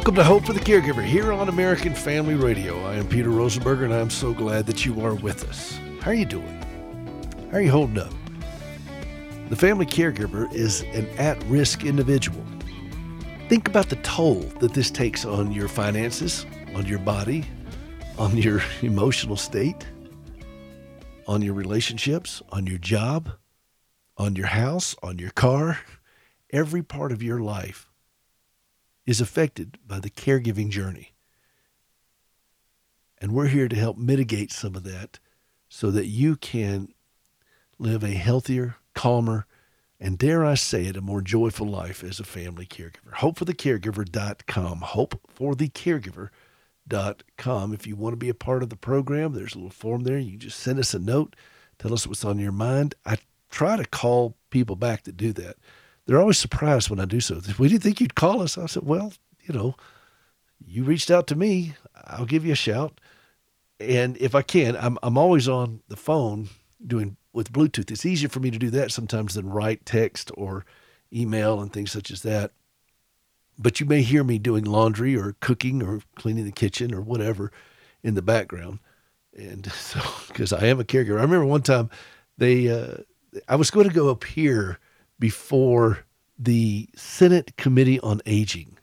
Welcome to Hope for the Caregiver here on American Family Radio. I am Peter Rosenberger and I'm so glad that you are with us. How are you doing? How are you holding up? The family caregiver is an at risk individual. Think about the toll that this takes on your finances, on your body, on your emotional state, on your relationships, on your job, on your house, on your car. Every part of your life is affected by the caregiving journey. And we're here to help mitigate some of that so that you can live a healthier, calmer, and dare I say it, a more joyful life as a family caregiver. Hopeforthecaregiver.com. Hopeforthecaregiver.com. If you want to be a part of the program, there's a little form there. You just send us a note, tell us what's on your mind. I try to call people back to do that they're always surprised when I do so. We didn't think you'd call us. I said, well, you know, you reached out to me. I'll give you a shout. And if I can, I'm, I'm always on the phone doing with Bluetooth. It's easier for me to do that sometimes than write text or email and things such as that. But you may hear me doing laundry or cooking or cleaning the kitchen or whatever in the background. And so, because I am a caregiver, I remember one time they, uh, I was going to go up here before the Senate Committee on Aging.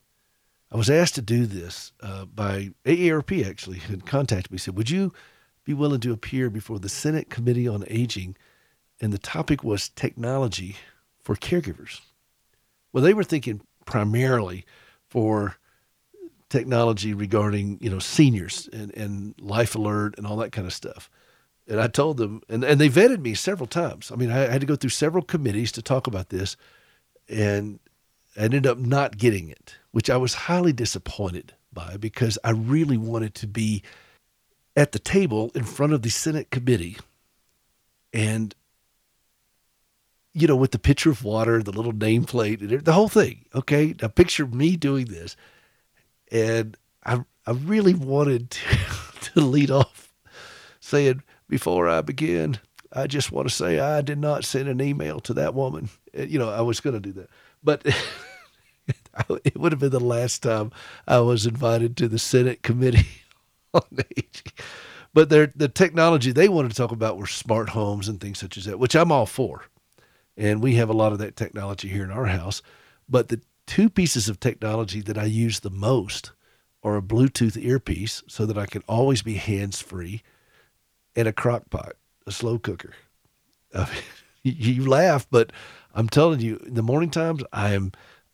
I was asked to do this uh, by AARP, actually, had contacted me, said, Would you be willing to appear before the Senate Committee on Aging? And the topic was technology for caregivers. Well, they were thinking primarily for technology regarding, you know, seniors and, and life alert and all that kind of stuff. And I told them, and, and they vetted me several times. I mean, I had to go through several committees to talk about this, and I ended up not getting it, which I was highly disappointed by because I really wanted to be at the table in front of the Senate committee and you know, with the pitcher of water, the little nameplate, the whole thing. Okay, now picture me doing this, and I I really wanted to, to lead off saying, before I begin, I just want to say I did not send an email to that woman. Uh, you know, I was going to do that, but it would have been the last time I was invited to the Senate Committee on Aging. But the technology they wanted to talk about were smart homes and things such as that, which I'm all for. And we have a lot of that technology here in our house. But the two pieces of technology that I use the most are a Bluetooth earpiece so that I can always be hands free and a crock pot, a slow cooker. Uh, you laugh, but I'm telling you, in the morning times, I am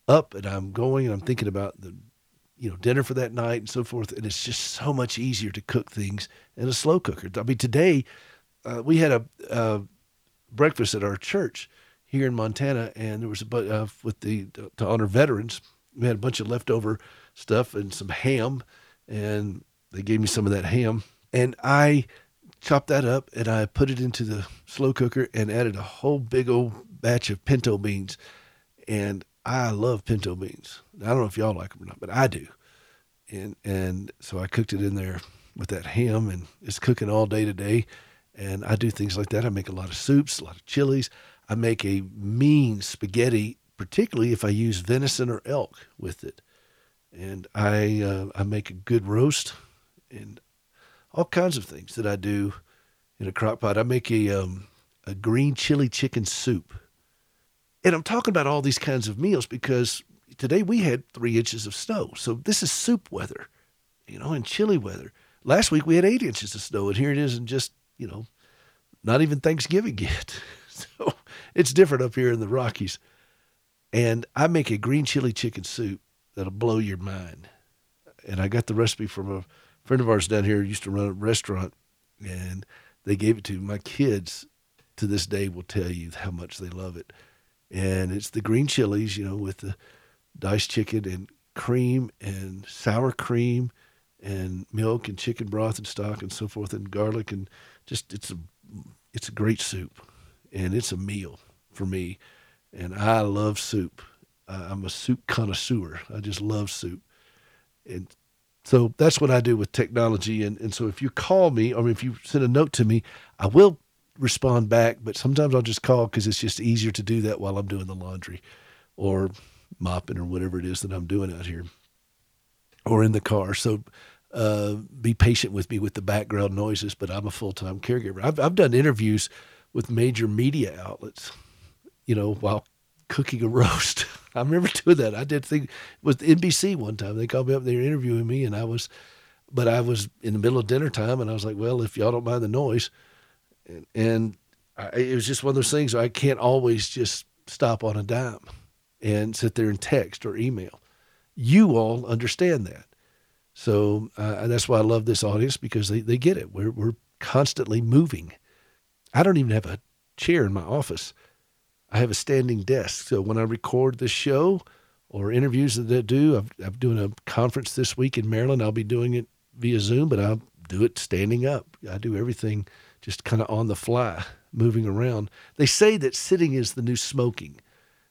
up and I'm going and I'm thinking about the, you know, dinner for that night and so forth. And it's just so much easier to cook things in a slow cooker. I mean, today uh, we had a, breakfast at our church here in Montana, and there was a uh, with the to honor veterans. We had a bunch of leftover stuff and some ham, and they gave me some of that ham, and I chopped that up and I put it into the slow cooker and added a whole big old batch of pinto beans. And I love pinto beans. I don't know if y'all like them or not, but I do. And and so I cooked it in there with that ham and it's cooking all day today. And I do things like that. I make a lot of soups, a lot of chilies. I make a mean spaghetti, particularly if I use venison or elk with it. And I uh, I make a good roast, and all kinds of things that I do in a crock pot. I make a um, a green chili chicken soup. And I'm talking about all these kinds of meals because today we had three inches of snow. So this is soup weather, you know, and chilly weather. Last week we had eight inches of snow, and here it is in just, you know, not even Thanksgiving yet. so it's different up here in the Rockies. And I make a green chili chicken soup that'll blow your mind. And I got the recipe from a friend of ours down here used to run a restaurant, and they gave it to my kids. To this day, will tell you how much they love it, and it's the green chilies, you know, with the diced chicken and cream and sour cream and milk and chicken broth and stock and so forth and garlic and just it's a it's a great soup and it's a meal for me and I love soup. I'm a soup connoisseur. I just love soup. And so that's what I do with technology. And, and so if you call me or if you send a note to me, I will respond back, but sometimes I'll just call because it's just easier to do that while I'm doing the laundry or mopping or whatever it is that I'm doing out here. or in the car. So uh, be patient with me with the background noises, but I'm a full time caregiver. I've, I've done interviews with major media outlets, you know, while cooking a roast. I remember doing that. I did think with NBC one time. They called me up, they were interviewing me, and I was, but I was in the middle of dinner time, and I was like, well, if y'all don't mind the noise. And, and I, it was just one of those things I can't always just stop on a dime and sit there and text or email. You all understand that. So uh, that's why I love this audience because they, they get it. We're, we're constantly moving. I don't even have a chair in my office. I have a standing desk. So when I record the show or interviews that I do, I'm, doing a conference this week in Maryland. I'll be doing it via Zoom, but I'll do it standing up. I do everything just kind of on the fly, moving around. They say that sitting is the new smoking.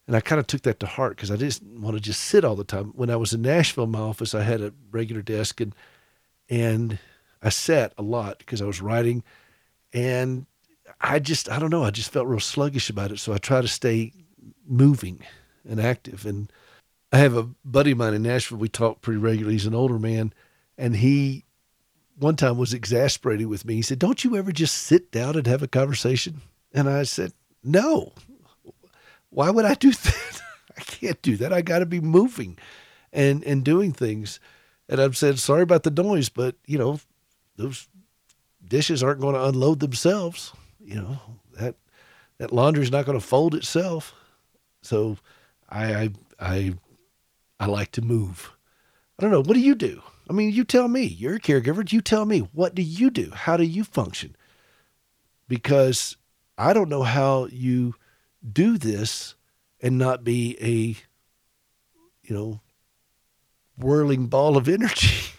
And I kind of took that to heart because I didn't want to just sit all the time. When I was in Nashville, my office, I had a regular desk and and I sat a lot because I was writing. And I just, I don't know, I just felt real sluggish about it. So I try to stay moving and active. And I have a buddy of mine in Nashville. We talk pretty regularly. He's an older man. And he one time was exasperated with me. He said, Don't you ever just sit down and have a conversation? And I said, No. Why would I do that? I can't do that. I got to be moving and, and doing things. And I've said, Sorry about the noise, but, you know, those dishes aren't going to unload themselves. You know, that, that laundry's not going to fold itself. So I, I, I, I like to move. I don't know. What do you do? I mean, you tell me. You're a caregiver. You tell me. What do you do? How do you function? Because I don't know how you do this and not be a, you know, whirling ball of energy.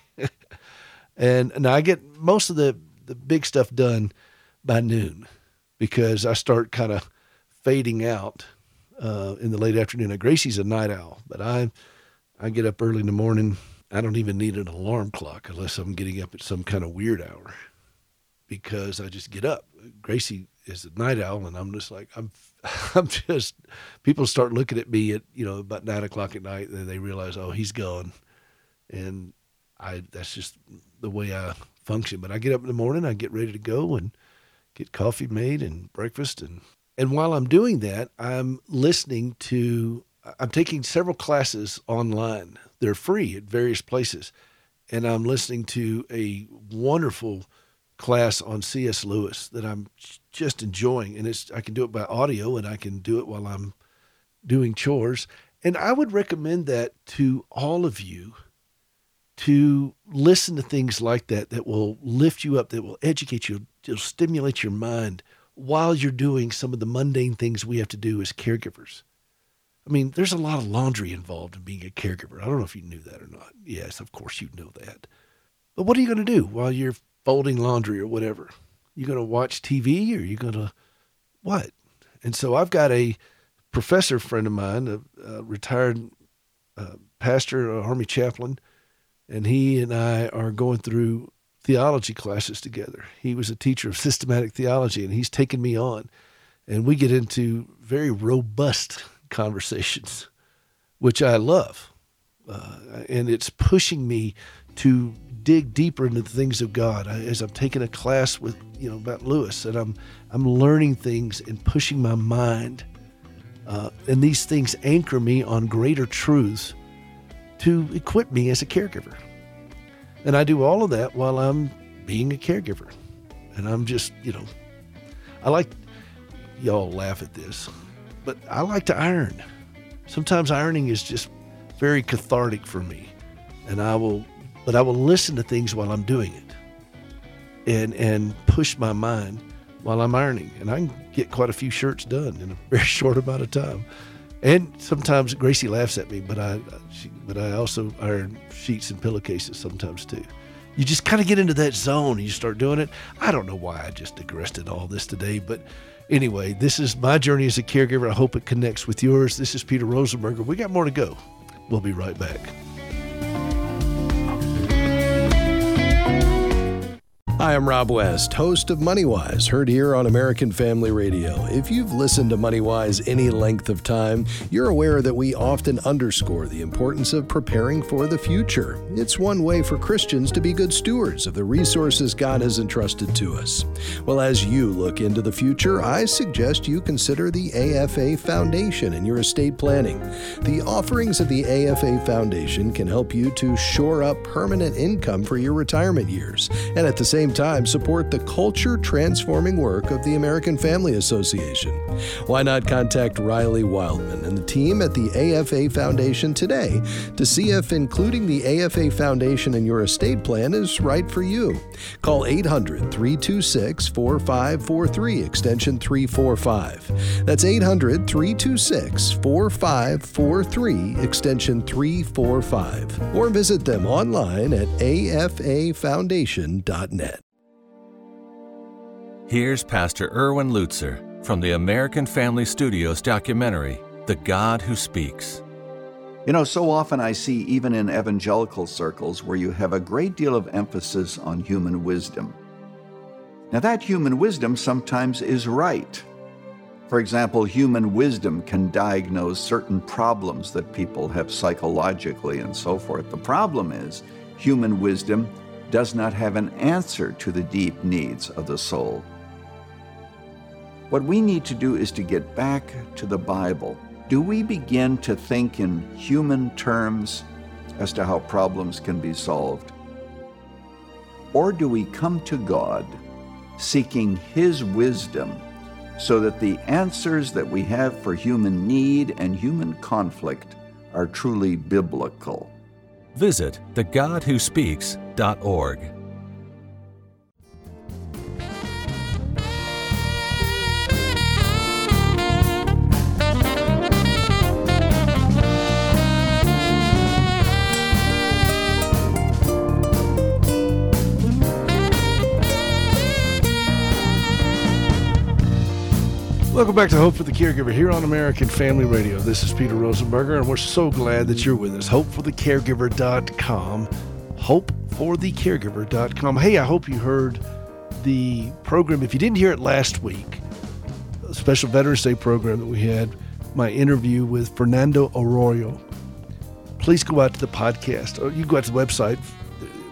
and and I get most of the the big stuff done by noon because I start kind of fading out uh, in the late afternoon. Now, Gracie's a night owl, but I I get up early in the morning I don't even need an alarm clock unless I'm getting up at some kind of weird hour because I just get up. Gracie is a night owl, and I'm just like I'm. I'm just people start looking at me at you know about nine o'clock at night, and they realize oh he's gone, and I that's just the way I function. But I get up in the morning, I get ready to go and get coffee made and breakfast, and and while I'm doing that, I'm listening to. I'm taking several classes online they're free at various places. And I'm listening to a wonderful class on C.S. Lewis that I'm just enjoying. And it's I can do it by audio and I can do it while I'm doing chores. And I would recommend that to all of you to listen to things like that that will lift you up, that will educate you, will stimulate your mind while you're doing some of the mundane things we have to do as caregivers. I mean, there's a lot of laundry involved in being a caregiver. I don't know if you knew that or not. Yes, of course you know that. But what are you going to do while you're folding laundry or whatever? You going to watch TV or you going to what? And so I've got a professor friend of mine, a, a retired uh, pastor, an army chaplain, and he and I are going through theology classes together. He was a teacher of systematic theology, and he's taken me on, and we get into very robust conversations, which I love. Uh, and it's pushing me to dig deeper into the things of God. I, as I'm taking a class with, you know, about Lewis, and I'm I'm learning things and pushing my mind. Uh, and these things anchor me on greater truths to equip me as a caregiver. And I do all of that while I'm being a caregiver. And I'm just, you know, I like, y'all laugh at this but I like to iron. Sometimes ironing is just very cathartic for me. And I will but I will listen to things while I'm doing it. And and push my mind while I'm ironing. And I can get quite a few shirts done in a very short amount of time. And sometimes Gracie laughs at me, but I she, but I also iron sheets and pillowcases sometimes too. You just kind of get into that zone and you start doing it. I don't know why I just digressed all this today, but Anyway, this is my journey as a caregiver. I hope it connects with yours. This is Peter Rosenberger. We got more to go. We'll be right back. Hi, I'm Rob West, host of MoneyWise, heard here on American Family Radio. If you've listened to MoneyWise any length of time, you're aware that we often underscore the importance of preparing for the future. It's one way for Christians to be good stewards of the resources God has entrusted to us. Well, as you look into the future, I suggest you consider the AFA Foundation in your estate planning. The offerings of the AFA Foundation can help you to shore up permanent income for your retirement years, and at the same same time support the culture transforming work of the American Family Association. Why not contact Riley Wildman and the team at the AFA Foundation today to see if including the AFA Foundation in your estate plan is right for you? Call 800 326 4543, extension 345. That's 800 326 4543, extension 345. Or visit them online at afafoundation.net. Here's Pastor Erwin Lutzer from the American Family Studios documentary, The God Who Speaks. You know, so often I see, even in evangelical circles, where you have a great deal of emphasis on human wisdom. Now, that human wisdom sometimes is right. For example, human wisdom can diagnose certain problems that people have psychologically and so forth. The problem is, human wisdom does not have an answer to the deep needs of the soul. What we need to do is to get back to the Bible. Do we begin to think in human terms as to how problems can be solved? Or do we come to God seeking His wisdom so that the answers that we have for human need and human conflict are truly biblical? Visit thegodwhospeaks.org. Welcome back to Hope for the Caregiver here on American Family Radio. This is Peter Rosenberger, and we're so glad that you're with us. HopeForTheCaregiver.com. HopeForTheCaregiver.com. Hey, I hope you heard the program. If you didn't hear it last week, a special Veterans Day program that we had, my interview with Fernando Arroyo. Please go out to the podcast, or you go out to the website.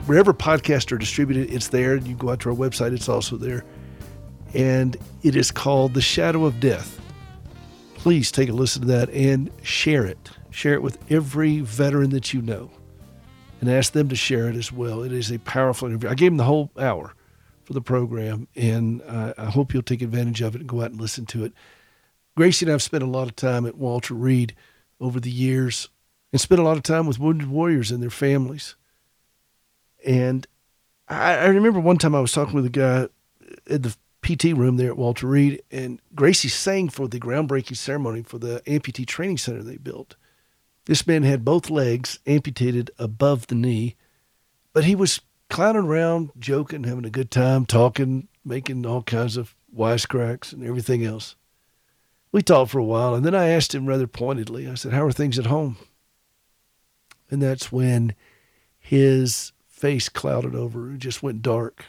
Wherever podcasts are distributed, it's there. You go out to our website, it's also there and it is called The Shadow of Death. Please take a listen to that and share it. Share it with every veteran that you know and ask them to share it as well. It is a powerful interview. I gave them the whole hour for the program, and I, I hope you'll take advantage of it and go out and listen to it. Gracie and I have spent a lot of time at Walter Reed over the years and spent a lot of time with wounded warriors and their families. And I, I remember one time I was talking with a guy at the PT room there at Walter Reed, and Gracie sang for the groundbreaking ceremony for the amputee training center they built. This man had both legs amputated above the knee, but he was clowning around, joking, having a good time, talking, making all kinds of wisecracks and everything else. We talked for a while, and then I asked him rather pointedly, I said, How are things at home? And that's when his face clouded over, it just went dark.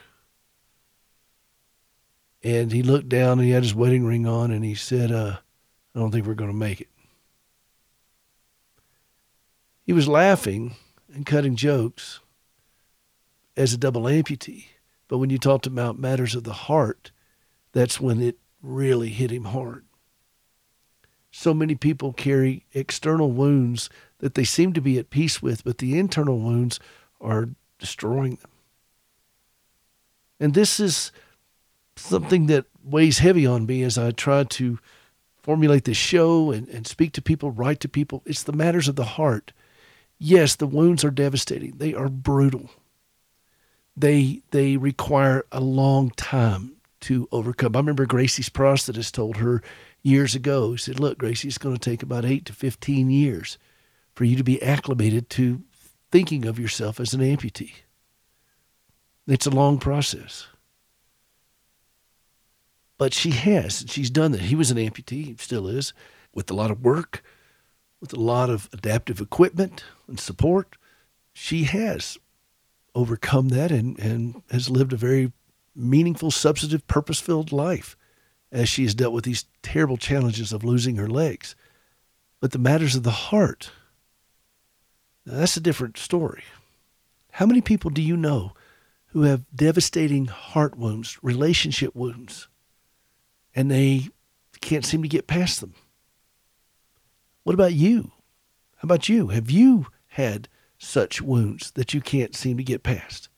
And he looked down and he had his wedding ring on and he said, uh, I don't think we're going to make it. He was laughing and cutting jokes as a double amputee. But when you talked about matters of the heart, that's when it really hit him hard. So many people carry external wounds that they seem to be at peace with, but the internal wounds are destroying them. And this is something that weighs heavy on me as I try to formulate this show and, and speak to people, write to people. It's the matters of the heart. Yes, the wounds are devastating. They are brutal. They they require a long time to overcome. I remember Gracie's prosthetist told her years ago, he said, Look, Gracie, it's going to take about eight to 15 years for you to be acclimated to thinking of yourself as an amputee. It's a long process. But she has. She's done that. He was an amputee, still is, with a lot of work, with a lot of adaptive equipment and support. She has overcome that and, and has lived a very meaningful, substantive, purpose filled life as she has dealt with these terrible challenges of losing her legs. But the matters of the heart, that's a different story. How many people do you know who have devastating heart wounds, relationship wounds, and they can't seem to get past them? What about you? How about you? Have you had such wounds that you can't seem to get past?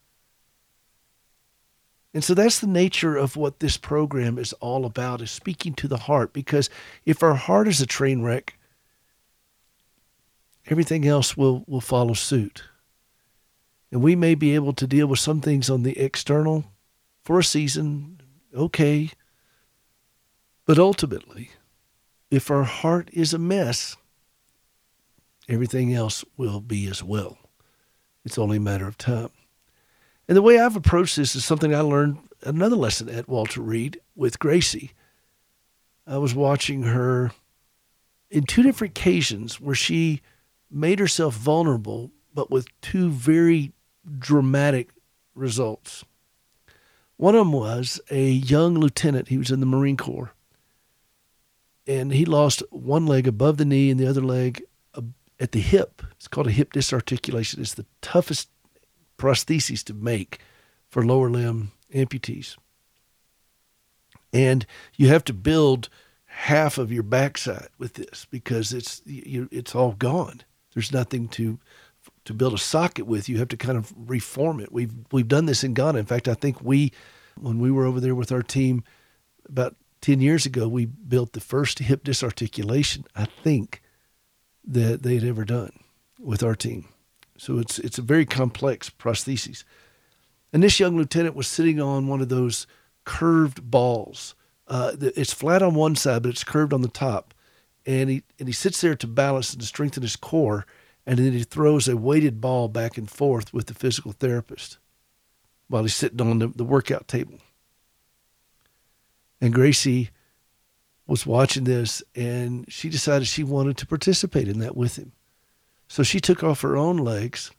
And so that's the nature of what this program is all about is speaking to the heart because if our heart is a train wreck, everything else will, will follow suit. And we may be able to deal with some things on the external for a season, okay. But ultimately, if our heart is a mess, everything else will be as well. It's only a matter of time. And the way I've approached this is something I learned another lesson at Walter Reed with Gracie. I was watching her in two different occasions where she made herself vulnerable, but with two very dramatic results. One of them was a young lieutenant. He was in the Marine Corps. And he lost one leg above the knee and the other leg at the hip. It's called a hip disarticulation. It's the toughest prosthesis to make for lower limb amputees. And you have to build half of your backside with this because it's you, it's all gone. There's nothing to to build a socket with. You have to kind of reform it. We've we've done this in Ghana. In fact, I think we when we were over there with our team about 10 years ago, we built the first hip disarticulation, I think, that they had ever done with our team. So it's it's a very complex prosthesis. And this young lieutenant was sitting on one of those curved balls. Uh, it's flat on one side, but it's curved on the top. And he and he sits there to balance and to strengthen his core. And then he throws a weighted ball back and forth with the physical therapist while he's sitting on the, the workout table. And Gracie was watching this and she decided she wanted to participate in that with him. So she took off her own legs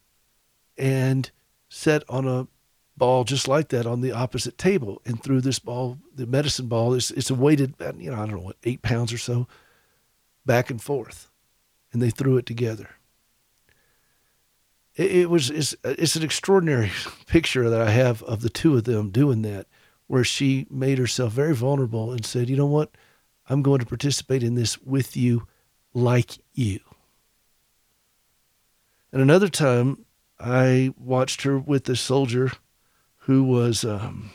and sat on a ball just like that on the opposite table and threw this ball, the medicine ball, is it's a weighted, you know, I don't know what, eight pounds or so, back and forth. And they threw it together. It, it was, it's, it's an extraordinary picture that I have of the two of them doing that, where she made herself very vulnerable and said, you know what? I'm going to participate in this with you like you. And another time, I watched her with a soldier who was um,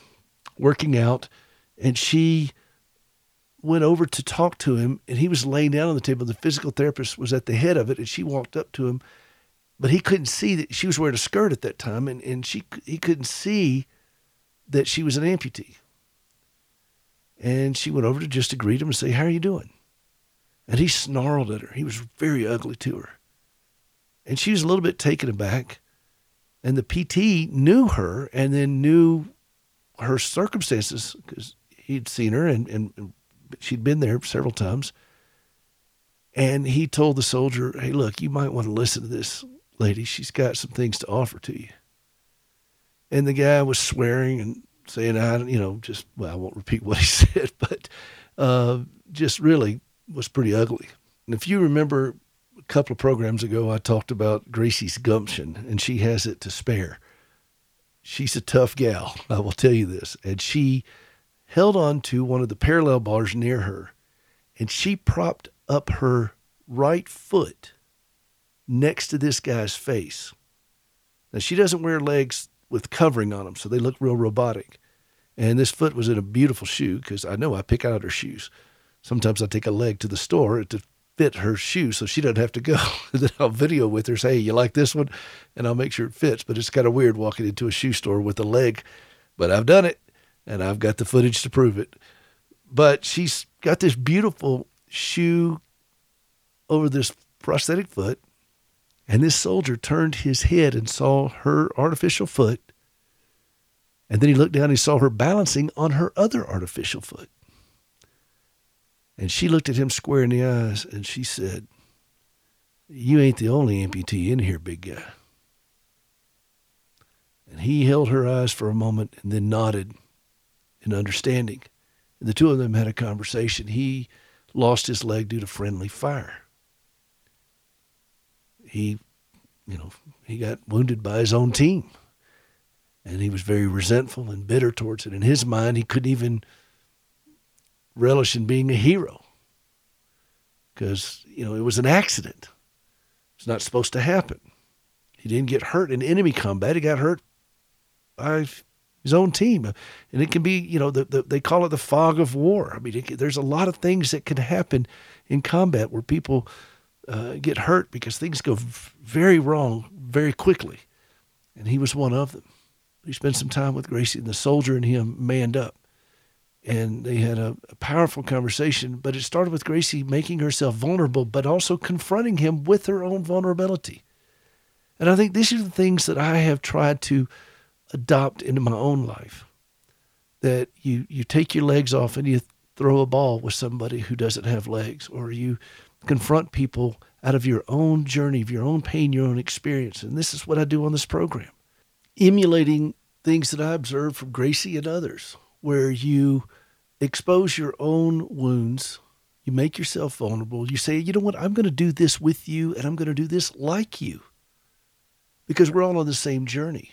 working out, and she went over to talk to him, and he was laying down on the table. The physical therapist was at the head of it, and she walked up to him, but he couldn't see that she was wearing a skirt at that time, and, and she he couldn't see that she was an amputee. And she went over to just to greet him and say, How are you doing? And he snarled at her. He was very ugly to her. And she was a little bit taken aback. And the PT knew her and then knew her circumstances because he'd seen her and, and she'd been there several times. And he told the soldier, Hey, look, you might want to listen to this lady. She's got some things to offer to you. And the guy was swearing and saying, I, you know, just, well, I won't repeat what he said, but uh, just really was pretty ugly. And if you remember a couple of programs ago, I talked about Gracie's gumption, and she has it to spare. She's a tough gal, I will tell you this. And she held on to one of the parallel bars near her, and she propped up her right foot next to this guy's face. Now, she doesn't wear legs with covering on them, so they look real robotic. And this foot was in a beautiful shoe because I know I pick out her shoes. Sometimes I take a leg to the store to fit her shoe so she doesn't have to go. then I'll video with her, say, hey, you like this one? And I'll make sure it fits. But it's kind of weird walking into a shoe store with a leg. But I've done it and I've got the footage to prove it. But she's got this beautiful shoe over this prosthetic foot and this soldier turned his head and saw her artificial foot. And then he looked down and he saw her balancing on her other artificial foot. And she looked at him square in the eyes and she said, You ain't the only amputee in here, big guy. And he held her eyes for a moment and then nodded in understanding. And the two of them had a conversation. He lost his leg due to friendly fire. He, you know, he got wounded by his own team. And he was very resentful and bitter towards it. In his mind, he couldn't even relish in being a hero because, you know, it was an accident. It's not supposed to happen. He didn't get hurt in enemy combat. He got hurt by his own team. And it can be, you know, the, the, they call it the fog of war. I mean, it, there's a lot of things that can happen in combat where people uh, get hurt because things go very wrong very quickly. And he was one of them. He spent some time with Gracie, and the soldier and him manned up. And they had a, a powerful conversation, but it started with Gracie making herself vulnerable, but also confronting him with her own vulnerability. And I think these are the things that I have tried to adopt into my own life. That you, you take your legs off and you throw a ball with somebody who doesn't have legs, or you confront people out of your own journey, of your own pain, your own experience. And this is what I do on this program, emulating things that I observe from Gracie and others, where you expose your own wounds, you make yourself vulnerable, you say, you know what, I'm going to do this with you, and I'm going to do this like you, because we're all on the same journey.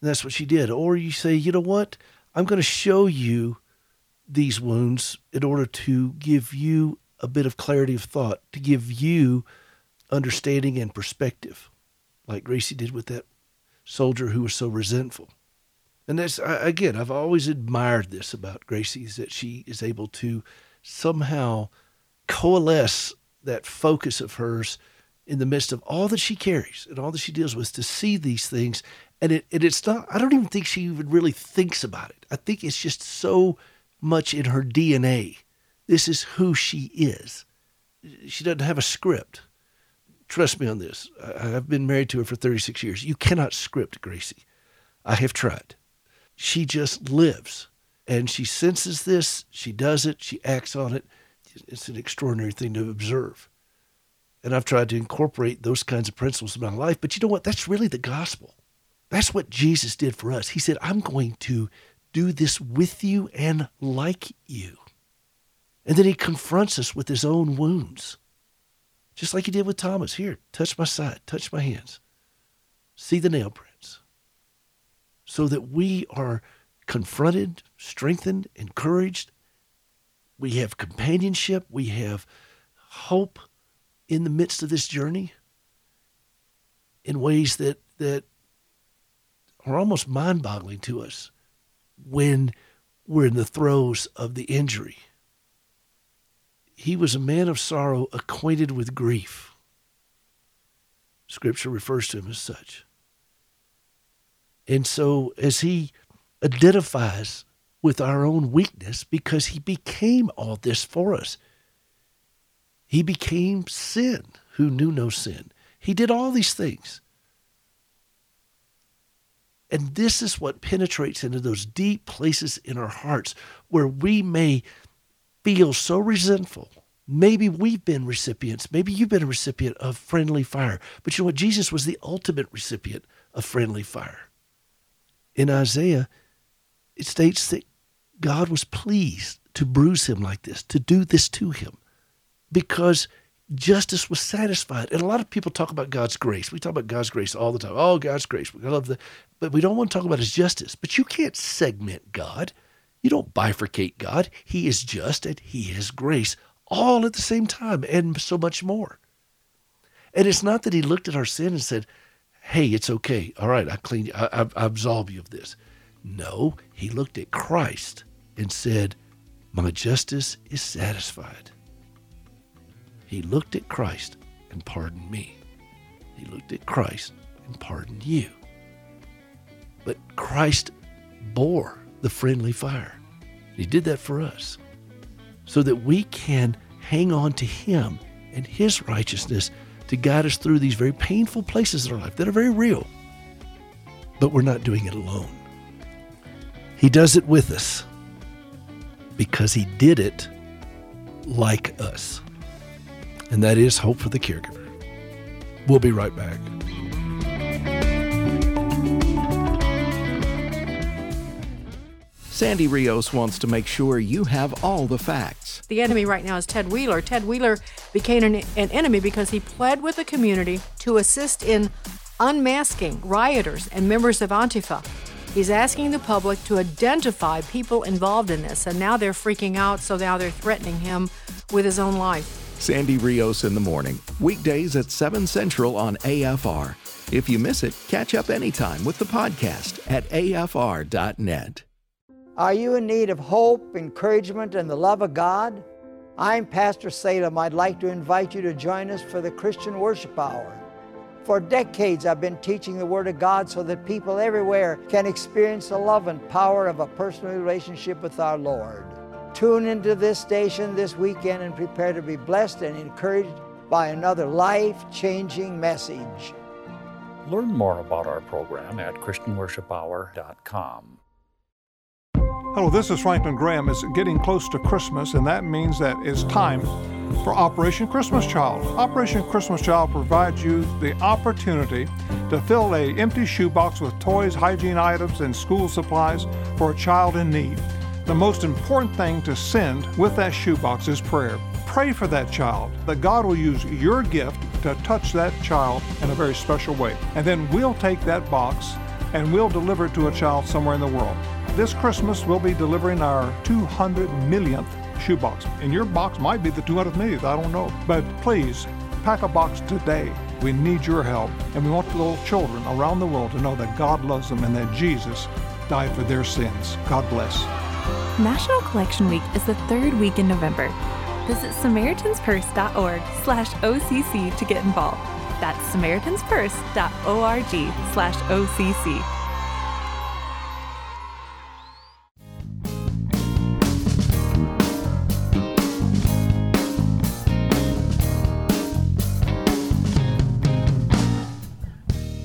And that's what she did. Or you say, you know what? I'm going to show you these wounds in order to give you a bit of clarity of thought, to give you understanding and perspective, like Gracie did with that soldier who was so resentful. And that's, again, I've always admired this about Gracie is that she is able to somehow coalesce that focus of hers in the midst of all that she carries and all that she deals with to see these things and it and it's not I don't even think she even really thinks about it. I think it's just so much in her DNA. This is who she is. She doesn't have a script. Trust me on this. I've been married to her for 36 years. You cannot script Gracie. I have tried. She just lives and she senses this, she does it, she acts on it. It's an extraordinary thing to observe. And I've tried to incorporate those kinds of principles in my life. But you know what? That's really the gospel. That's what Jesus did for us. He said, I'm going to do this with you and like you. And then he confronts us with his own wounds, just like he did with Thomas. Here, touch my side, touch my hands, see the nail prints. So that we are confronted, strengthened, encouraged. We have companionship, we have hope in the midst of this journey in ways that, that are almost mind boggling to us when we're in the throes of the injury. He was a man of sorrow, acquainted with grief. Scripture refers to him as such. And so, as he identifies with our own weakness, because he became all this for us, he became sin who knew no sin. He did all these things. And this is what penetrates into those deep places in our hearts where we may feel so resentful. Maybe we've been recipients. Maybe you've been a recipient of friendly fire. But you know what? Jesus was the ultimate recipient of friendly fire. In Isaiah, it states that God was pleased to bruise him like this, to do this to him, because justice was satisfied. And a lot of people talk about God's grace. We talk about God's grace all the time. Oh, God's grace. We love the, but we don't want to talk about His justice. But you can't segment God. You don't bifurcate God. He is just and He is grace, all at the same time, and so much more. And it's not that He looked at our sin and said, "Hey, it's okay. All right, I clean you. I, I, I absolve you of this." No, He looked at Christ and said, "My justice is satisfied." He looked at Christ and pardoned me. He looked at Christ and pardoned you. But Christ bore the friendly fire. He did that for us so that we can hang on to Him and His righteousness to guide us through these very painful places in our life that are very real. But we're not doing it alone. He does it with us because He did it like us and that is hope for the caregiver. We'll be right back. Sandy Rios wants to make sure you have all the facts. The enemy right now is Ted Wheeler. Ted Wheeler became an, an enemy because he pled with the community to assist in unmasking rioters and members of Antifa. He's asking the public to identify people involved in this, and now they're freaking out, so now they're threatening him with his own life. Sandy Rios in the morning, weekdays at 7 Central on AFR. If you miss it, catch up anytime with the podcast at afr.net. Are you in need of hope, encouragement, and the love of God? I'm Pastor Salem. I'd like to invite you to join us for the Christian Worship Hour. For decades, I've been teaching the Word of God so that people everywhere can experience the love and power of a personal relationship with our Lord. Tune into this station this weekend and prepare to be blessed and encouraged by another life changing message. Learn more about our program at ChristianWorshipHour.com. Hello, this is Franklin Graham. It's getting close to Christmas, and that means that it's time for Operation Christmas Child. Operation Christmas Child provides you the opportunity to fill a empty shoebox with toys, hygiene items, and school supplies for a child in need. The most important thing to send with that shoebox is prayer. Pray for that child, that God will use your gift to touch that child in a very special way. And then we'll take that box and we'll deliver it to a child somewhere in the world. This Christmas, we'll be delivering our 200 millionth shoebox. And your box might be the 200 millionth, I don't know. But please, pack a box today. We need your help, and we want the little children around the world to know that God loves them and that Jesus died for their sins. God bless. National Collection Week is the third week in November. Visit SamaritansPurse.org slash OCC to get involved. That's SamaritansPurse.org slash OCC.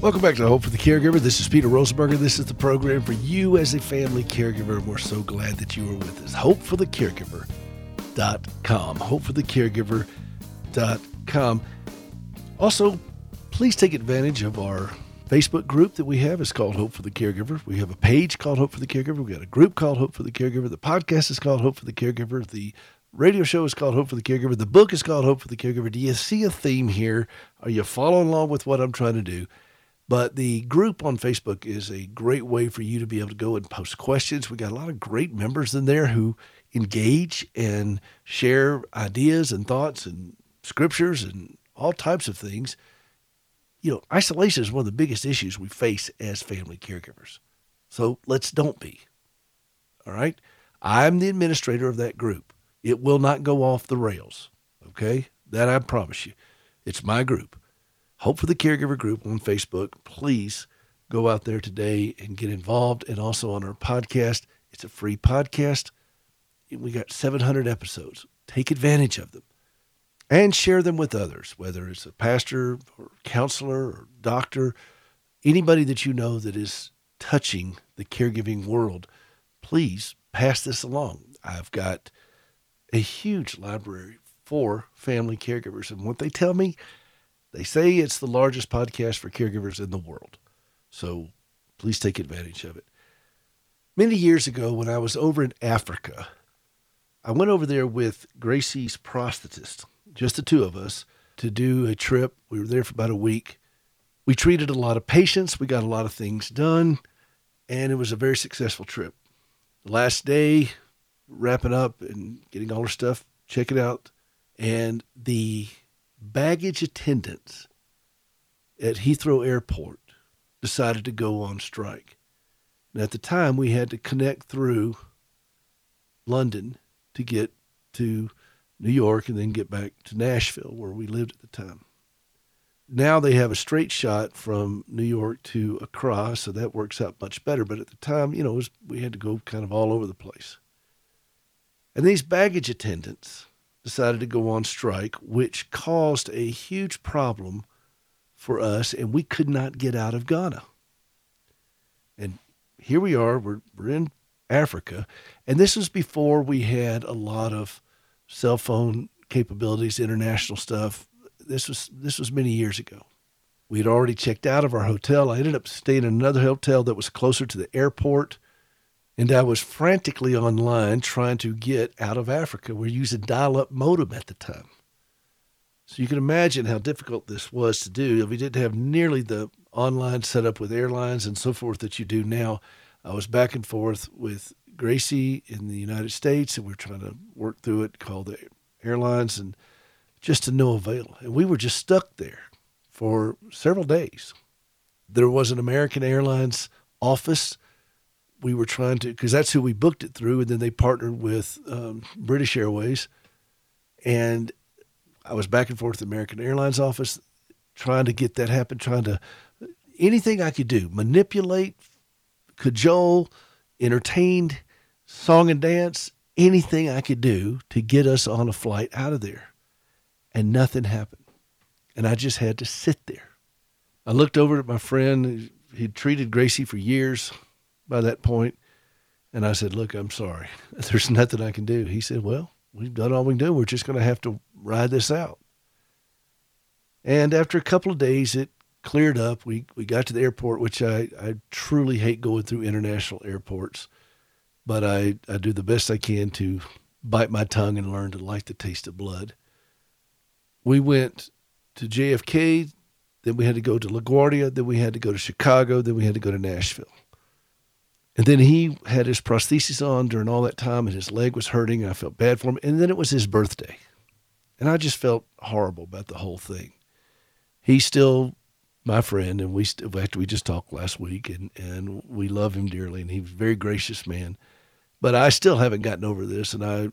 Welcome back to Hope for the Caregiver. This is Peter Rosenberger. This is the program for you as a family caregiver, and we're so glad that you are with us. HopeForTheCaregiver.com. HopeForTheCaregiver.com. Also, please take advantage of our Facebook group that we have. It's called Hope for the Caregiver. We have a page called Hope for the Caregiver. We've got a group called Hope for the Caregiver. The podcast is called Hope for the Caregiver. The radio show is called Hope for the Caregiver. The book is called Hope for the Caregiver. Do you see a theme here? Are you following along with what I'm trying to do? But the group on Facebook is a great way for you to be able to go and post questions. We got a lot of great members in there who engage and share ideas and thoughts and scriptures and all types of things. You know, isolation is one of the biggest issues we face as family caregivers. So let's don't be. All right. I'm the administrator of that group. It will not go off the rails. Okay. That I promise you. It's my group. Hope for the Caregiver group on Facebook. Please go out there today and get involved. And also on our podcast, it's a free podcast. We got 700 episodes. Take advantage of them and share them with others, whether it's a pastor or counselor or doctor, anybody that you know that is touching the caregiving world. Please pass this along. I've got a huge library for family caregivers. And what they tell me, they say it's the largest podcast for caregivers in the world. So please take advantage of it. Many years ago, when I was over in Africa, I went over there with Gracie's prosthetist, just the two of us, to do a trip. We were there for about a week. We treated a lot of patients, we got a lot of things done, and it was a very successful trip. The last day, wrapping up and getting all our stuff, check it out. And the baggage attendants at Heathrow Airport decided to go on strike. And at the time, we had to connect through London to get to New York and then get back to Nashville, where we lived at the time. Now they have a straight shot from New York to Accra, so that works out much better. But at the time, you know, was, we had to go kind of all over the place. And these baggage attendants decided to go on strike, which caused a huge problem for us, and we could not get out of Ghana. And here we are, we're, we're in Africa, and this was before we had a lot of cell phone capabilities, international stuff. This was this was many years ago. We had already checked out of our hotel. I ended up staying in another hotel that was closer to the airport. And I was frantically online trying to get out of Africa. We're using dial up modem at the time. So you can imagine how difficult this was to do. We didn't have nearly the online setup with airlines and so forth that you do now. I was back and forth with Gracie in the United States, and we are trying to work through it, call the airlines, and just to no avail. And we were just stuck there for several days. There was an American Airlines office. We were trying to, because that's who we booked it through, and then they partnered with um, British Airways. And I was back and forth with the American Airlines office trying to get that happen, trying to anything I could do, manipulate, cajole, entertain, song and dance, anything I could do to get us on a flight out of there. And nothing happened. And I just had to sit there. I looked over at my friend. He'd treated Gracie for years by that point, And I said, Look, I'm sorry. There's nothing I can do. He said, Well, we've done all we can do. We're just going to have to ride this out. And after a couple of days, it cleared up. We we got to the airport, which I, I truly hate going through international airports, but I, I do the best I can to bite my tongue and learn to like the taste of blood. We went to JFK, then we had to go to LaGuardia, then we had to go to Chicago, then we had to go to Nashville. And then he had his prosthesis on during all that time, and his leg was hurting, and I felt bad for him. And then it was his birthday. And I just felt horrible about the whole thing. He's still my friend, and we st- we just talked last week, and, and we love him dearly, and he's a very gracious man. But I still haven't gotten over this, and I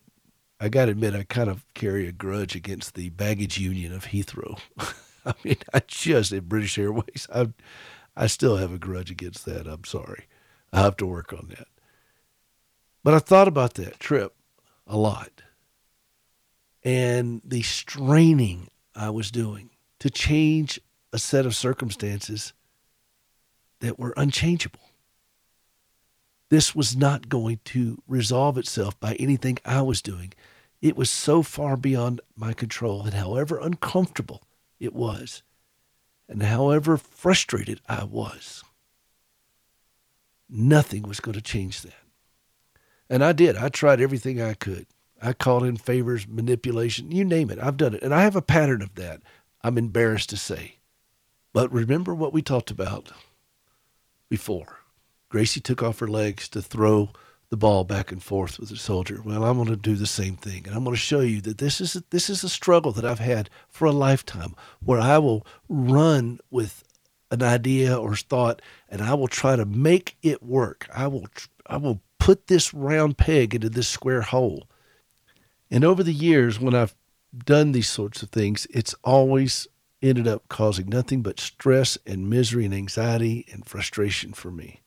I got to admit, I kind of carry a grudge against the baggage union of Heathrow. I mean, I just at British Airways, I I still have a grudge against that. I'm sorry. I have to work on that. But I thought about that trip a lot and the straining I was doing to change a set of circumstances that were unchangeable. This was not going to resolve itself by anything I was doing. It was so far beyond my control that, however uncomfortable it was, and however frustrated I was, nothing was going to change that. And I did. I tried everything I could. I called in favors, manipulation, you name it. I've done it. And I have a pattern of that. I'm embarrassed to say. But remember what we talked about before. Gracie took off her legs to throw the ball back and forth with the soldier. Well, I'm going to do the same thing, and I'm going to show you that this is a, this is a struggle that I've had for a lifetime, where I will run with an idea or thought, and I will try to make it work. I will I will put this round peg into this square hole. And over the years, when I've done these sorts of things, it's always ended up causing nothing but stress and misery and anxiety and frustration for me.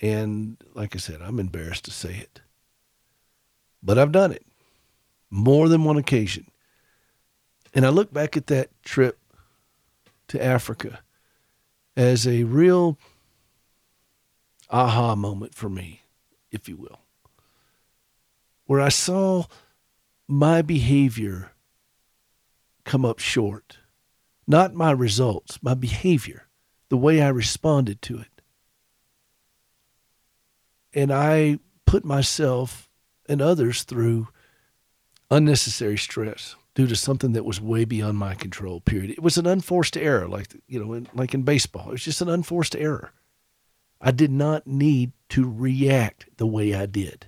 And like I said, I'm embarrassed to say it. But I've done it more than one occasion. And I look back at that trip to Africa as a real aha moment for me, if you will, where I saw my behavior come up short. Not my results, my behavior, the way I responded to it. And I put myself and others through unnecessary stress due to something that was way beyond my control period. It was an unforced error like you know in, like in baseball. It was just an unforced error. I did not need to react the way i did.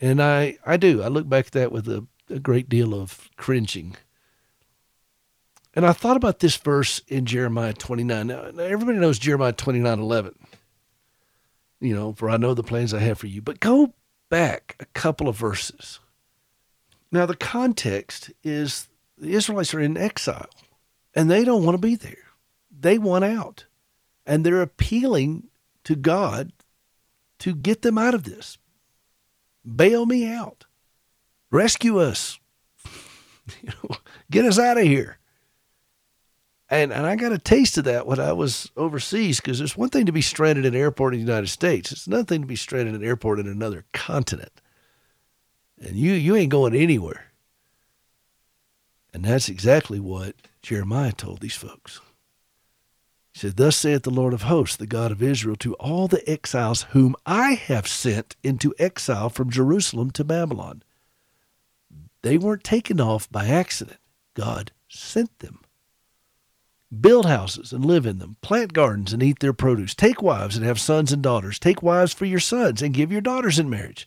And i i do. I look back at that with a, a great deal of cringing. And i thought about this verse in jeremiah 29 now everybody knows jeremiah 29 11 you know for i know the plans i have for you. But go back a couple of verses now, the context is the Israelites are in exile and they don't want to be there. They want out. And they're appealing to God to get them out of this. Bail me out. Rescue us. get us out of here. And, and I got a taste of that when I was overseas because it's one thing to be stranded in an airport in the United States. It's another thing to be stranded in an airport in another continent and you you ain't going anywhere. And that's exactly what Jeremiah told these folks. He said, Thus saith the Lord of hosts, the God of Israel, to all the exiles whom I have sent into exile from Jerusalem to Babylon. They weren't taken off by accident. God sent them. Build houses and live in them. Plant gardens and eat their produce. Take wives and have sons and daughters. Take wives for your sons and give your daughters in marriage,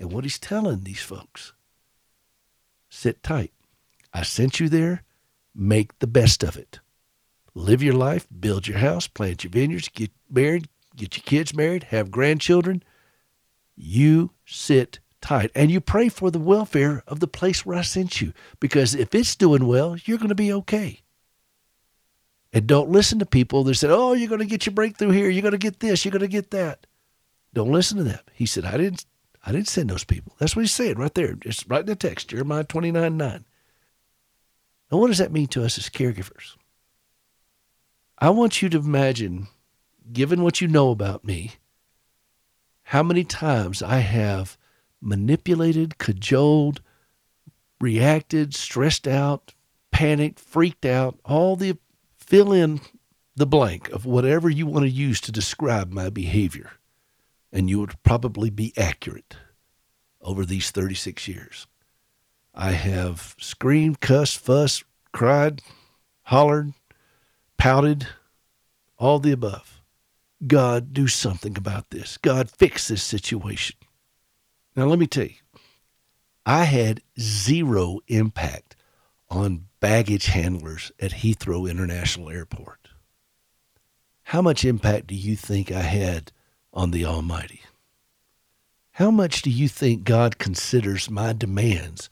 And what he's telling these folks sit tight. I sent you there. Make the best of it. Live your life, build your house, plant your vineyards, get married, get your kids married, have grandchildren. You sit tight. And you pray for the welfare of the place where I sent you. Because if it's doing well, you're going to be okay. And don't listen to people that said, oh, you're going to get your breakthrough here. You're going to get this. You're going to get that. Don't listen to them. He said, I didn't, I didn't send those people. That's what he's saying right there. Just right in the text, Jeremiah 29 9. Now, what does that mean to us as caregivers? I want you to imagine, given what you know about me, how many times I have manipulated, cajoled, reacted, stressed out, panicked, freaked out, all the fill in the blank of whatever you want to use to describe my behavior. And you would probably be accurate over these 36 years. I have screamed, cussed, fussed, cried, hollered, pouted, all the above. God, do something about this. God, fix this situation. Now, let me tell you, I had zero impact on baggage handlers at Heathrow International Airport. How much impact do you think I had on the Almighty? How much do you think God considers my demands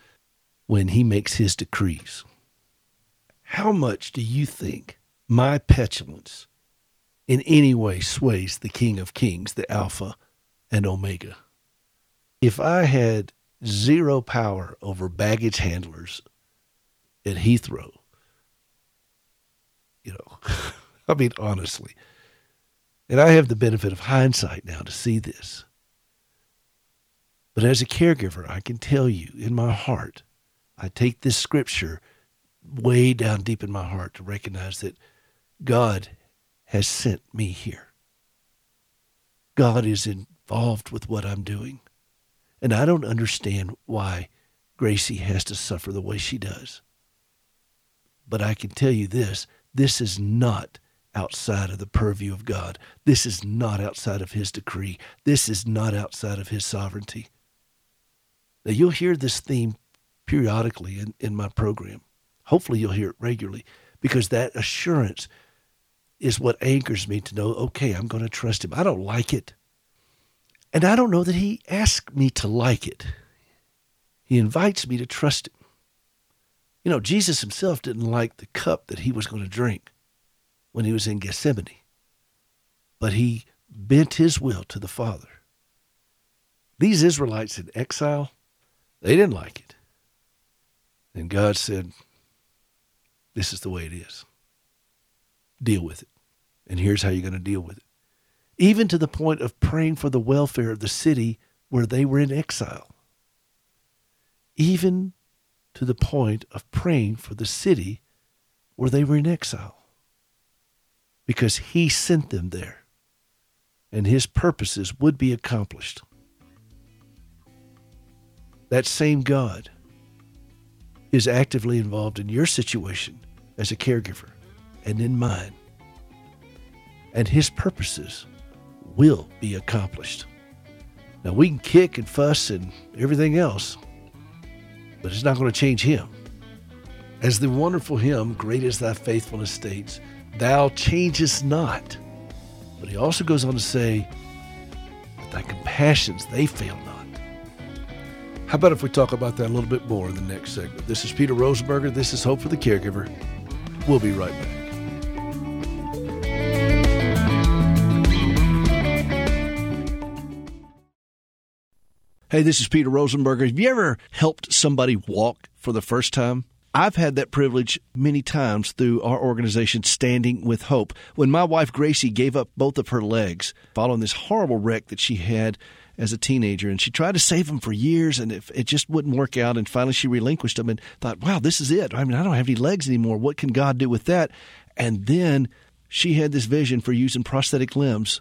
when He makes His decrees? How much do you think my petulance in any way sways the King of Kings, the Alpha and Omega? if I had zero power over baggage handlers at Heathrow, you know, I mean, honestly, and I have the benefit of hindsight now to see this. But as a caregiver, I can tell you in my heart, I take this scripture way down deep in my heart to recognize that God has sent me here. God is involved with what I'm doing. And I don't understand why Gracie has to suffer the way she does. But I can tell you this this is not outside of the purview of God. This is not outside of His decree. This is not outside of His sovereignty. Now, you'll hear this theme periodically in, in my program. Hopefully, you'll hear it regularly because that assurance is what anchors me to know okay, I'm going to trust Him. I don't like it. And I don't know that he asked me to like it. He invites me to trust him. You know, Jesus himself didn't like the cup that he was going to drink when he was in Gethsemane, but he bent his will to the Father. These Israelites in exile, they didn't like it. And God said, This is the way it is. Deal with it. And here's how you're going to deal with it even to the point of praying for the welfare of the city where they were in exile. Even to the point of praying for the city where they were in exile. Because he sent them there, and his purposes would be accomplished. That same God is actively involved in your situation as a caregiver and in mine. And his purposes will be accomplished. Now, we can kick and fuss and everything else, but it's not going to change him. As the wonderful hymn, Great is Thy Faithfulness, states, thou changest not. But he also goes on to say, that thy compassions, they fail not. How about if we talk about that a little bit more in the next segment? This is Peter Rosenberger. This is Hope for the Caregiver. We'll be right back. Hey, this is Peter Rosenberger. Have you ever helped somebody walk for the first time? I've had that privilege many times through our organization, Standing with Hope. When my wife Gracie gave up both of her legs following this horrible wreck that she had as a teenager, and she tried to save them for years, and it, it just wouldn't work out. And finally, she relinquished them and thought, "Wow, this is it. I mean, I don't have any legs anymore. What can God do with that?" And then she had this vision for using prosthetic limbs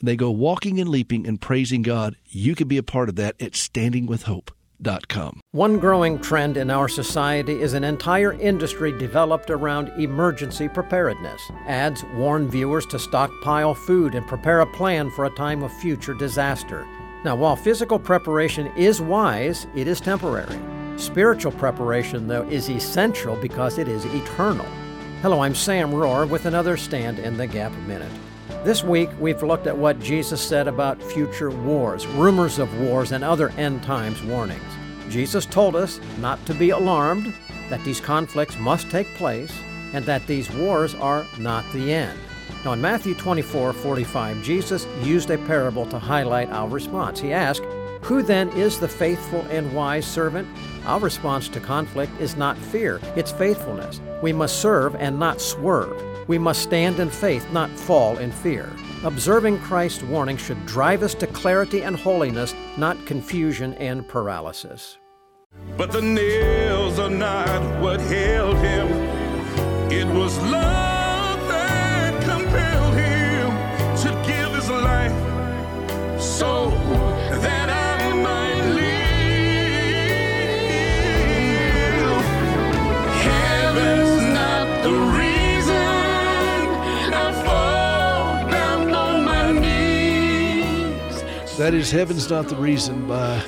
they go walking and leaping and praising God. You can be a part of that at standingwithhope.com. One growing trend in our society is an entire industry developed around emergency preparedness. Ads warn viewers to stockpile food and prepare a plan for a time of future disaster. Now, while physical preparation is wise, it is temporary. Spiritual preparation, though, is essential because it is eternal. Hello, I'm Sam Rohrer with another Stand in the Gap Minute. This week, we've looked at what Jesus said about future wars, rumors of wars, and other end times warnings. Jesus told us not to be alarmed, that these conflicts must take place, and that these wars are not the end. Now, in Matthew 24 45, Jesus used a parable to highlight our response. He asked, Who then is the faithful and wise servant? Our response to conflict is not fear, it's faithfulness. We must serve and not swerve. We must stand in faith, not fall in fear. Observing Christ's warning should drive us to clarity and holiness, not confusion and paralysis. But the nails are not what held him. It was love that compelled him to give his life so That is Heaven's Not the Reason by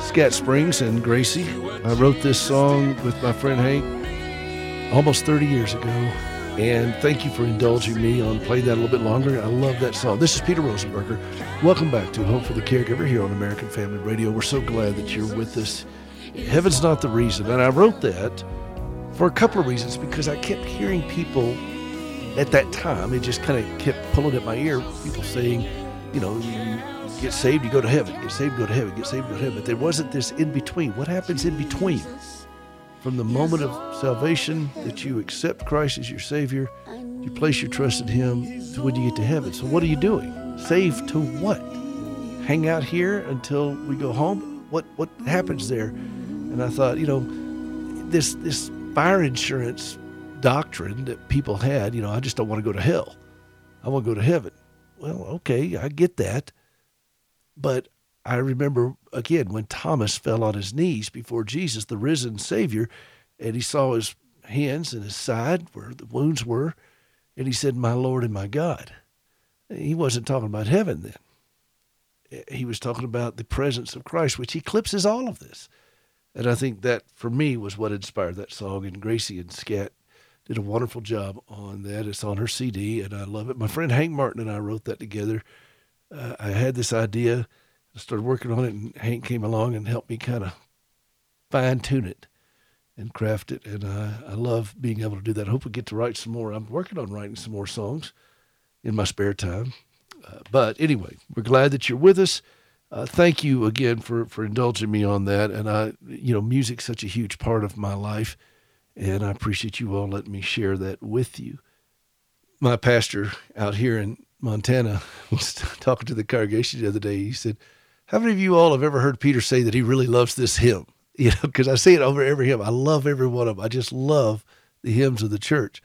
Scat Springs and Gracie. I wrote this song with my friend Hank almost 30 years ago. And thank you for indulging me on playing that a little bit longer. I love that song. This is Peter Rosenberger. Welcome back to Hope for the Caregiver here on American Family Radio. We're so glad that you're with us. Heaven's Not the Reason. And I wrote that for a couple of reasons because I kept hearing people at that time, it just kind of kept pulling at my ear, people saying, you know, get saved, you go to heaven. Get saved, go to heaven. Get saved, go to heaven. But there wasn't this in between. What happens in between? From the moment of salvation that you accept Christ as your Savior, you place your trust in Him to when you get to heaven. So, what are you doing? Saved to what? Hang out here until we go home? What what happens there? And I thought, you know, this this fire insurance doctrine that people had, you know, I just don't want to go to hell. I want to go to heaven. Well, okay, I get that. But I remember again when Thomas fell on his knees before Jesus, the risen Savior, and he saw his hands and his side where the wounds were, and he said, My Lord and my God. He wasn't talking about heaven then. He was talking about the presence of Christ, which eclipses all of this. And I think that for me was what inspired that song. And Gracie and Scat did a wonderful job on that. It's on her CD, and I love it. My friend Hank Martin and I wrote that together. Uh, I had this idea, I started working on it, and Hank came along and helped me kind of fine tune it and craft it. And I love being able to do that. I hope we get to write some more. I'm working on writing some more songs in my spare time. Uh, but anyway, we're glad that you're with us. Uh, thank you again for, for indulging me on that. And I, you know, music's such a huge part of my life, and I appreciate you all letting me share that with you. My pastor out here in Montana was talking to the congregation the other day. He said, "How many of you all have ever heard Peter say that he really loves this hymn? You know, because I say it over every hymn. I love every one of them. I just love the hymns of the church."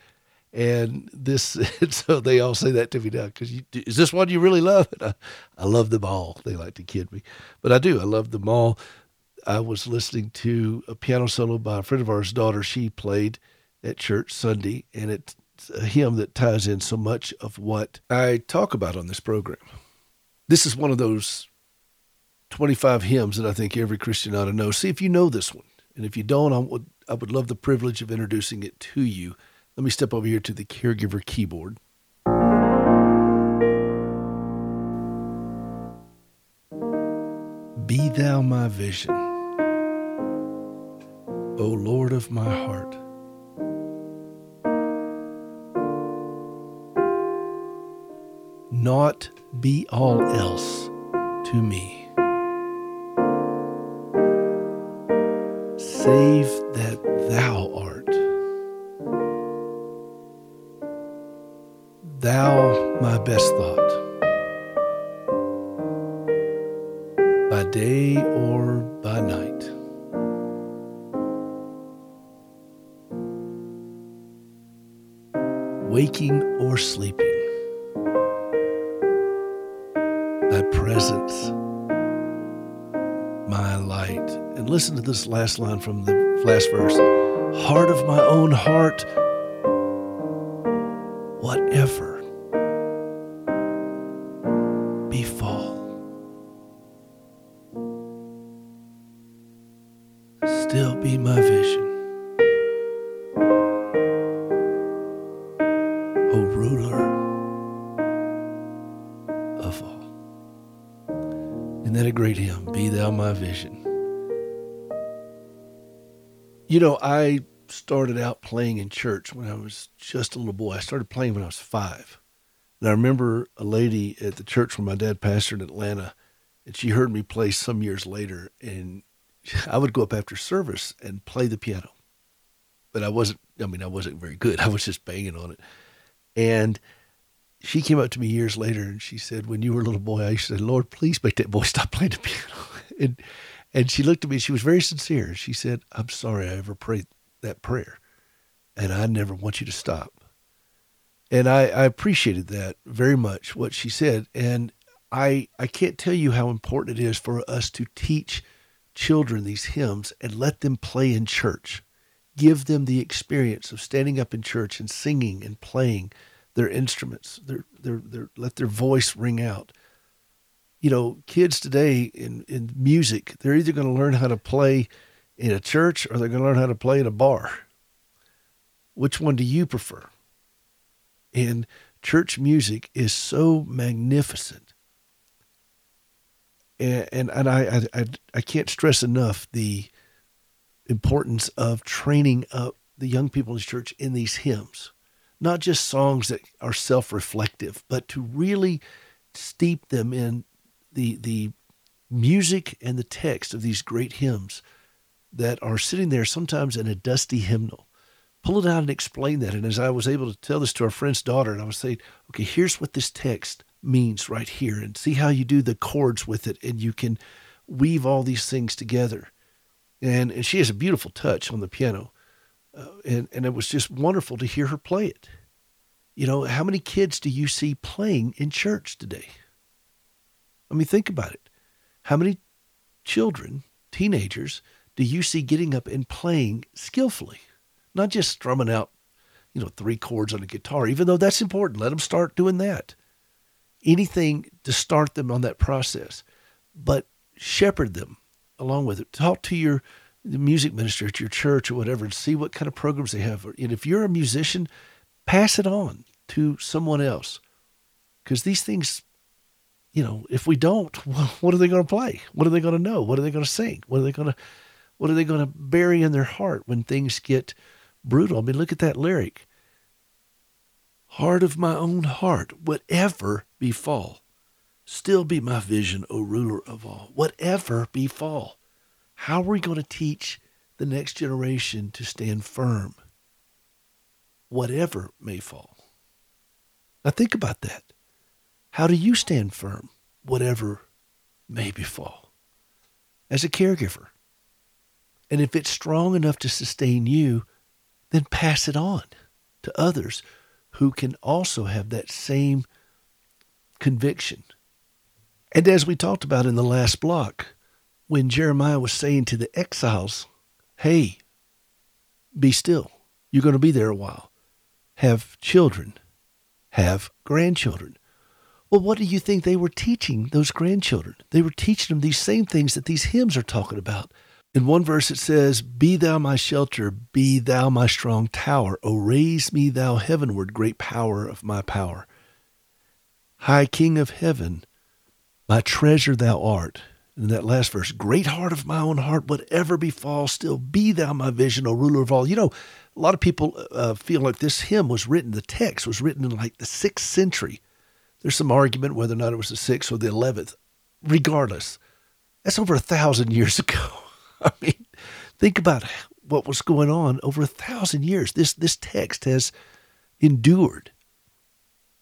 And this, and so they all say that to me now. Because is this one you really love? I, I love them all. They like to kid me, but I do. I love them all. I was listening to a piano solo by a friend of ours' daughter. She played at church Sunday, and it's a hymn that ties in so much of what I talk about on this program. This is one of those 25 hymns that I think every Christian ought to know. See if you know this one. And if you don't, I would, I would love the privilege of introducing it to you. Let me step over here to the caregiver keyboard. Be thou my vision, O Lord of my heart. Naught be all else to me. Save that thou art. Thou my best thought. By day or by night. Waking or sleeping. Presence, my light. And listen to this last line from the last verse Heart of my own heart, whatever You know, I started out playing in church when I was just a little boy. I started playing when I was five. And I remember a lady at the church where my dad pastored in Atlanta, and she heard me play some years later. And I would go up after service and play the piano. But I wasn't, I mean, I wasn't very good. I was just banging on it. And she came up to me years later and she said, When you were a little boy, I used to say, Lord, please make that boy stop playing the piano. and and she looked at me, she was very sincere. She said, I'm sorry I ever prayed that prayer. And I never want you to stop. And I, I appreciated that very much, what she said. And I I can't tell you how important it is for us to teach children these hymns and let them play in church. Give them the experience of standing up in church and singing and playing their instruments. Their, their, their, let their voice ring out. You know, kids today in, in music, they're either going to learn how to play in a church or they're going to learn how to play in a bar. Which one do you prefer? And church music is so magnificent. And, and, and I, I, I can't stress enough the importance of training up the young people in church in these hymns not just songs that are self-reflective, but to really steep them in the the music and the text of these great hymns that are sitting there sometimes in a dusty hymnal. Pull it out and explain that. And as I was able to tell this to our friend's daughter, and I was saying, okay, here's what this text means right here, and see how you do the chords with it, and you can weave all these things together. And and she has a beautiful touch on the piano. Uh, and and it was just wonderful to hear her play it. You know, how many kids do you see playing in church today? I mean, think about it. How many children, teenagers, do you see getting up and playing skillfully, not just strumming out, you know, three chords on a guitar? Even though that's important, let them start doing that. Anything to start them on that process, but shepherd them along with it. Talk to your music minister at your church or whatever and see what kind of programs they have. And if you're a musician, pass it on to someone else. Because these things, you know, if we don't, what are they going to play? What are they going to know? What are they going to sing? What are they going to, what are they going to bury in their heart when things get brutal? I mean, look at that lyric. Heart of my own heart, whatever befall, still be my vision, O ruler of all. Whatever befall. How are we going to teach the next generation to stand firm, whatever may fall? Now, think about that. How do you stand firm, whatever may befall, as a caregiver? And if it's strong enough to sustain you, then pass it on to others who can also have that same conviction. And as we talked about in the last block, when Jeremiah was saying to the exiles, Hey, be still. You're going to be there a while. Have children, have grandchildren. Well, what do you think they were teaching those grandchildren? They were teaching them these same things that these hymns are talking about. In one verse, it says, Be thou my shelter, be thou my strong tower. O raise me thou heavenward, great power of my power. High King of heaven, my treasure thou art. In that last verse, great heart of my own heart, whatever befall, still be thou my vision, O ruler of all. You know, a lot of people uh, feel like this hymn was written, the text was written in like the sixth century. There's some argument whether or not it was the sixth or the eleventh. Regardless, that's over a thousand years ago. I mean, think about what was going on over a thousand years. This this text has endured.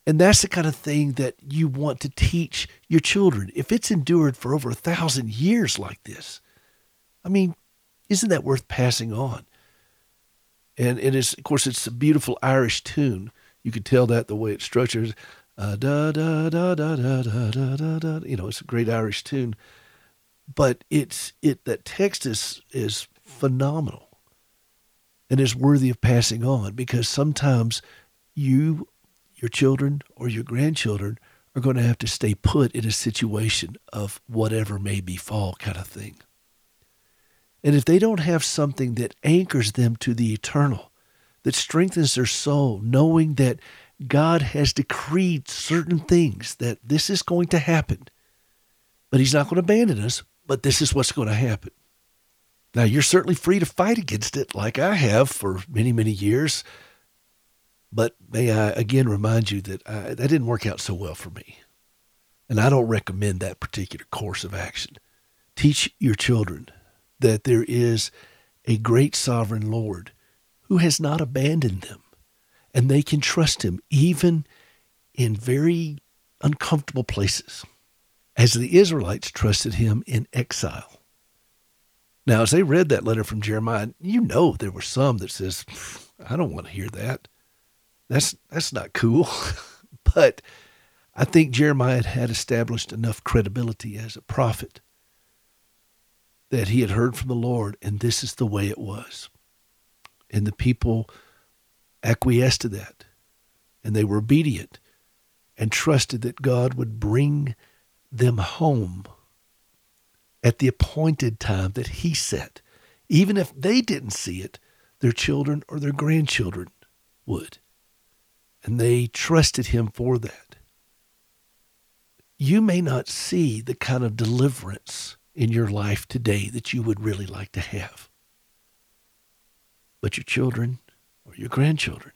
And that's the kind of thing that you want to teach your children. If it's endured for over a thousand years like this, I mean, isn't that worth passing on? And it is, of course, it's a beautiful Irish tune. You could tell that the way it's structured. Uh, da, da, da, da, da, da, da, da, da. You know, it's a great Irish tune. But it's it that text is is phenomenal and is worthy of passing on because sometimes you, your children, or your grandchildren are going to have to stay put in a situation of whatever may befall kind of thing. And if they don't have something that anchors them to the eternal, that strengthens their soul, knowing that God has decreed certain things, that this is going to happen, but He's not going to abandon us, but this is what's going to happen. Now, you're certainly free to fight against it, like I have for many, many years. But may I again remind you that I, that didn't work out so well for me. And I don't recommend that particular course of action. Teach your children that there is a great sovereign Lord who has not abandoned them, and they can trust him even in very uncomfortable places, as the Israelites trusted him in exile. Now, as they read that letter from Jeremiah, you know there were some that says, "I don't want to hear that. That's that's not cool." but I think Jeremiah had established enough credibility as a prophet that he had heard from the Lord, and this is the way it was. And the people acquiesced to that, and they were obedient and trusted that God would bring them home at the appointed time that he set. Even if they didn't see it, their children or their grandchildren would. And they trusted him for that. You may not see the kind of deliverance in your life today that you would really like to have. But your children or your grandchildren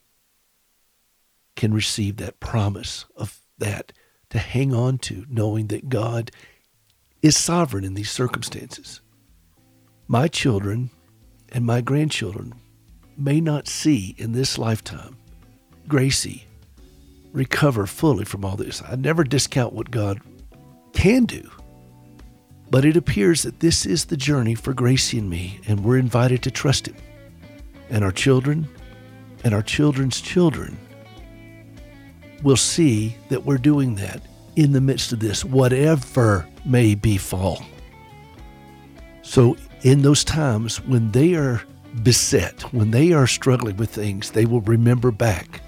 can receive that promise of that to hang on to, knowing that God is sovereign in these circumstances. My children and my grandchildren may not see in this lifetime Gracie recover fully from all this. I never discount what God can do but it appears that this is the journey for Gracie and me, and we're invited to trust Him. And our children and our children's children will see that we're doing that in the midst of this, whatever may befall. So, in those times when they are beset, when they are struggling with things, they will remember back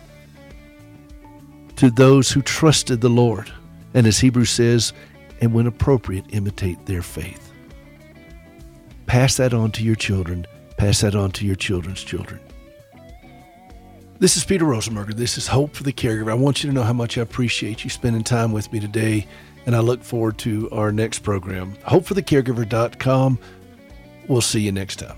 to those who trusted the Lord. And as Hebrews says, and when appropriate, imitate their faith. Pass that on to your children, pass that on to your children's children. This is Peter Rosenberger. This is Hope for the Caregiver. I want you to know how much I appreciate you spending time with me today, and I look forward to our next program. HopeForTheCaregiver.com. We'll see you next time.